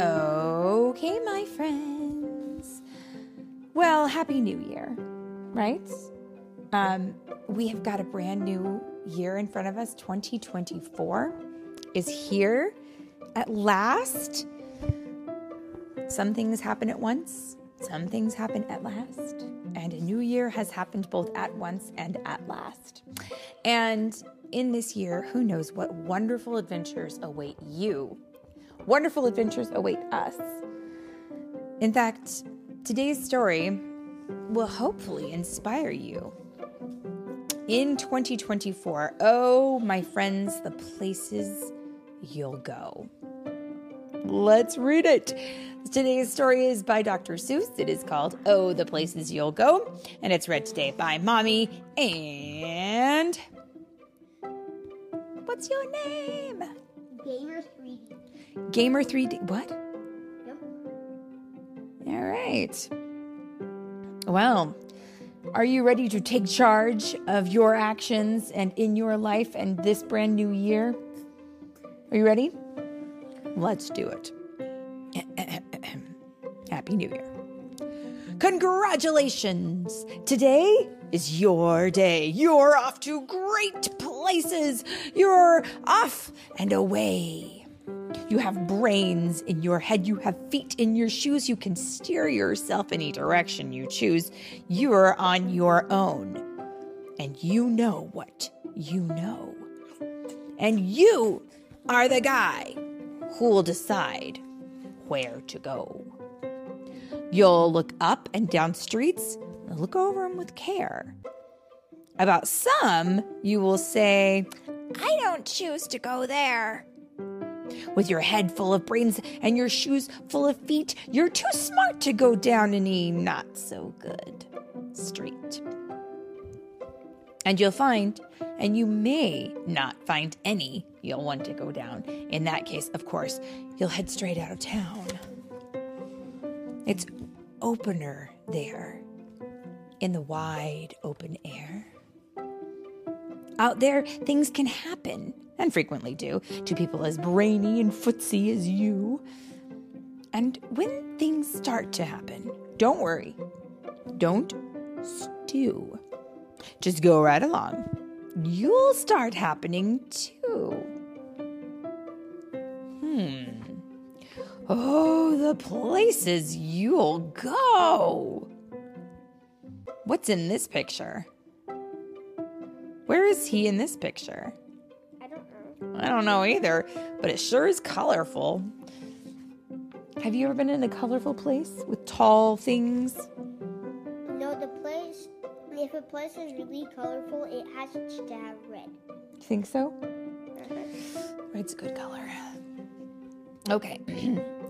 Okay, my friends. Well, Happy New Year, right? Um, we have got a brand new year in front of us. 2024 is here at last. Some things happen at once, some things happen at last. And a new year has happened both at once and at last. And in this year, who knows what wonderful adventures await you? Wonderful adventures await us. In fact, today's story will hopefully inspire you. In 2024, oh, my friends, the places you'll go. Let's read it. Today's story is by Dr. Seuss. It is called Oh, the Places You'll Go, and it's read today by Mommy and. What's your name? Gamer 3D. Gamer 3D. What? Yep. All right. Well, are you ready to take charge of your actions and in your life and this brand new year? Are you ready? Let's do it. Happy New Year. Congratulations! Today is your day. You're off to great places. You're off and away. You have brains in your head. You have feet in your shoes. You can steer yourself any direction you choose. You're on your own. And you know what you know. And you are the guy who will decide where to go. You'll look up and down streets, look over them with care. About some, you will say, I don't choose to go there. With your head full of brains and your shoes full of feet, you're too smart to go down any not so good street. And you'll find, and you may not find any you'll want to go down. In that case, of course, you'll head straight out of town. It's opener there in the wide open air. Out there, things can happen, and frequently do, to people as brainy and footsy as you. And when things start to happen, don't worry. Don't stew. Just go right along. You'll start happening too. Hmm. Oh, the places you'll go. What's in this picture? Where is he in this picture? I don't know. I don't know either, but it sure is colorful. Have you ever been in a colorful place with tall things? No, the place, if a place is really colorful, it has to have red. You think so? Uh-huh. Red's a good color. Okay.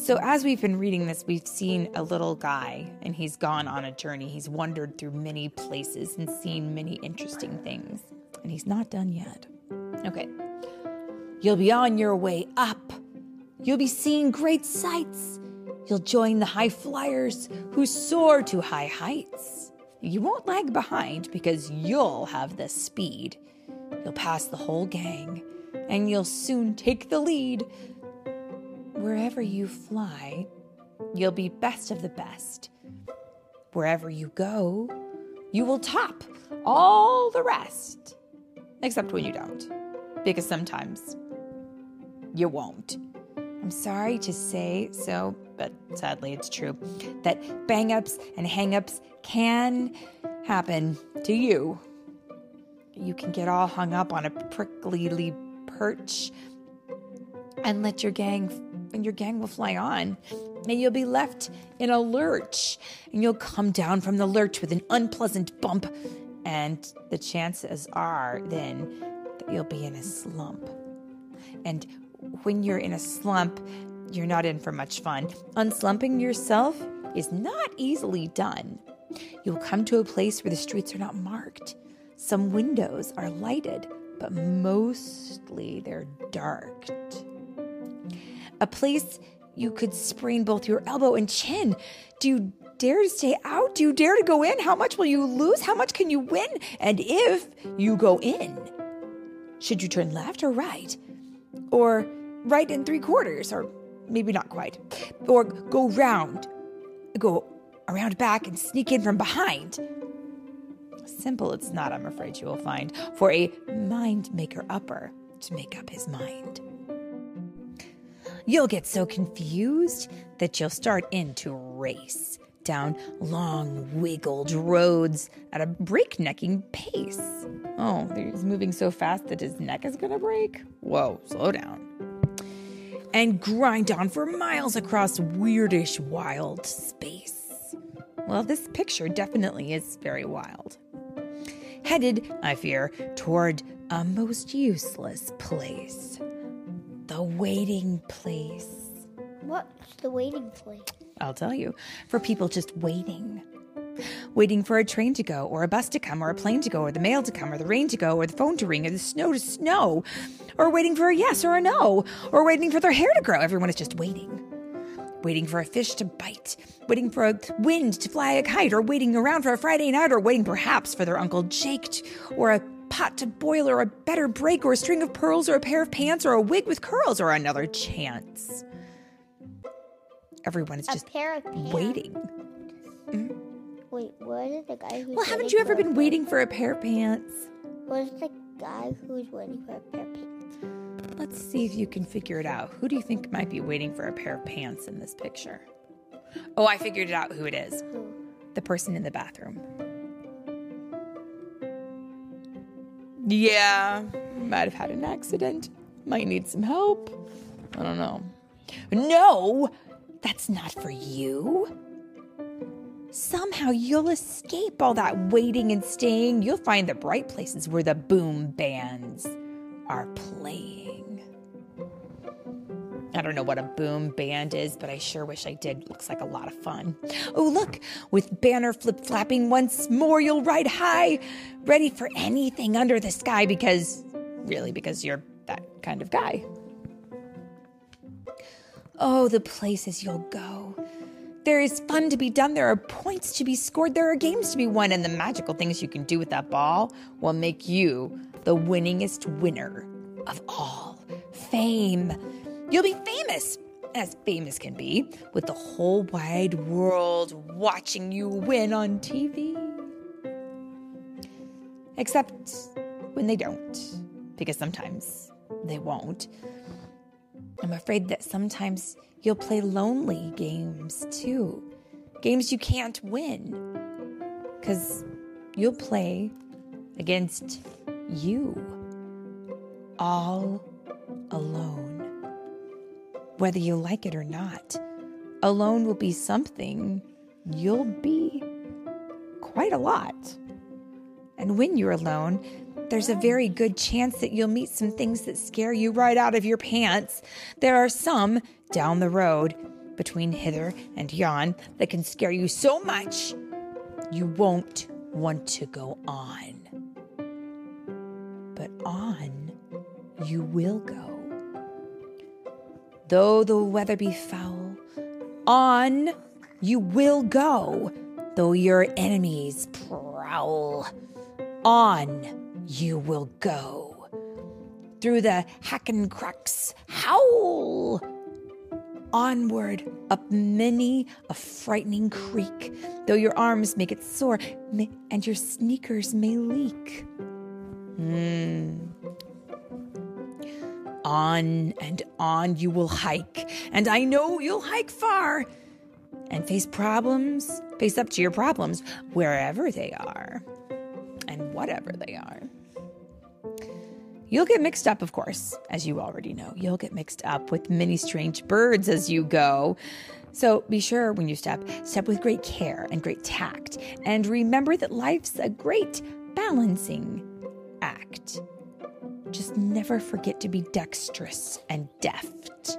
so, as we've been reading this, we've seen a little guy and he's gone on a journey. He's wandered through many places and seen many interesting things. And he's not done yet. Okay. You'll be on your way up. You'll be seeing great sights. You'll join the high flyers who soar to high heights. You won't lag behind because you'll have the speed. You'll pass the whole gang and you'll soon take the lead. Wherever you fly, you'll be best of the best. Wherever you go, you will top all the rest. Except when you don't, because sometimes you won't. I'm sorry to say so, but sadly it's true that bang ups and hang ups can happen to you. You can get all hung up on a prickly perch and let your gang and your gang will fly on. And you'll be left in a lurch and you'll come down from the lurch with an unpleasant bump. And the chances are then that you'll be in a slump. And when you're in a slump you're not in for much fun. Unslumping yourself is not easily done. You'll come to a place where the streets are not marked. Some windows are lighted but mostly they're dark a place you could sprain both your elbow and chin. Do you dare to stay out? Do you dare to go in? How much will you lose? How much can you win? And if you go in, Should you turn left or right? Or right in three quarters, or maybe not quite. Or go round, go around back and sneak in from behind. Simple it's not, I'm afraid you will find, for a mind maker upper to make up his mind. You'll get so confused that you'll start in to race down long, wiggled roads at a breaknecking pace. Oh, he's moving so fast that his neck is gonna break? Whoa, slow down. And grind on for miles across weirdish, wild space. Well, this picture definitely is very wild. Headed, I fear, toward a most useless place the waiting place. What's the waiting place? I'll tell you, for people just waiting. Waiting for a train to go, or a bus to come, or a plane to go, or the mail to come, or the rain to go, or the phone to ring, or the snow to snow, or waiting for a yes or a no, or waiting for their hair to grow. Everyone is just waiting. Waiting for a fish to bite, waiting for a wind to fly a kite, or waiting around for a Friday night, or waiting perhaps for their Uncle Jake, or a pot to boil, or a better break, or a string of pearls, or a pair of pants, or a wig with curls, or another chance. Everyone is A just pair of pants. waiting. Mm. Wait, what is the guy who's Well, haven't you ever been waiting for a pair of pants? What is the guy who's waiting for a pair of pants? Let's see if you can figure it out. Who do you think might be waiting for a pair of pants in this picture? Oh, I figured it out who it is. Who? The person in the bathroom. Yeah, might have had an accident. Might need some help. I don't know. No, that's not for you. Somehow you'll escape all that waiting and staying. You'll find the bright places where the boom bands are playing. I don't know what a boom band is, but I sure wish I did. Looks like a lot of fun. Oh, look, with banner flip flapping once more, you'll ride high, ready for anything under the sky because, really, because you're that kind of guy. Oh, the places you'll go. There is fun to be done. There are points to be scored. There are games to be won. And the magical things you can do with that ball will make you the winningest winner of all. Fame. You'll be famous, as famous can be, with the whole wide world watching you win on TV. Except when they don't, because sometimes they won't. I'm afraid that sometimes you'll play lonely games too. Games you can't win. Because you'll play against you. All alone. Whether you like it or not, alone will be something you'll be quite a lot. And when you're alone, there's a very good chance that you'll meet some things that scare you right out of your pants. There are some down the road between hither and yon that can scare you so much you won't want to go on. But on you will go. Though the weather be foul, on you will go, though your enemies prowl. On you will go. Through the Hakken-Kraks, howl. Onward up many a frightening creek, though your arms make it sore and your sneakers may leak. Hmm. On and on you will hike, and I know you'll hike far and face problems, face up to your problems wherever they are and whatever they are. You'll get mixed up, of course, as you already know. You'll get mixed up with many strange birds as you go. So be sure when you step, step with great care and great tact. And remember that life's a great balancing act. Just never forget to be dexterous and deft.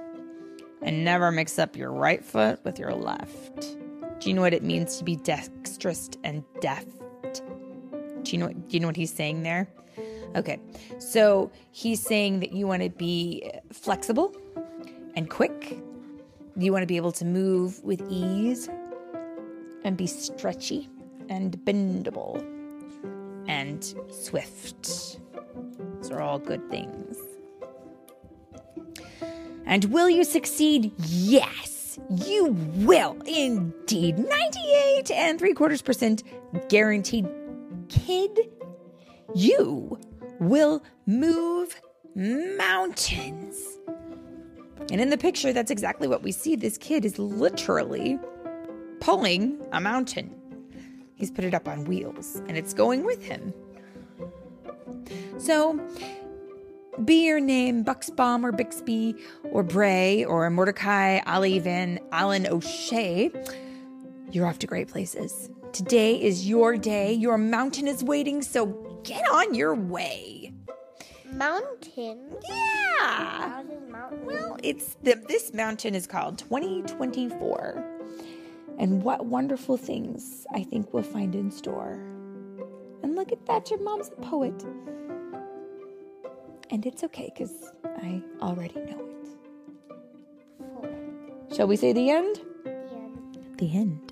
And never mix up your right foot with your left. Do you know what it means to be dexterous and deft? Do you know what, do you know what he's saying there? Okay. So he's saying that you want to be flexible and quick. You want to be able to move with ease and be stretchy and bendable and swift. Are all good things. And will you succeed? Yes, you will indeed. 98 and three quarters percent guaranteed. Kid, you will move mountains. And in the picture, that's exactly what we see. This kid is literally pulling a mountain. He's put it up on wheels and it's going with him. So, be your name Buxbaum or Bixby or Bray or Mordecai, Ali Van Allen O'Shea, you're off to great places. Today is your day. Your mountain is waiting, so get on your way. Mountain? Yeah. Mountain? Well, it's the, this mountain is called 2024. And what wonderful things I think we'll find in store. And look at that, your mom's a poet. And it's okay because I already know it. Shall we say the end? The end. The end.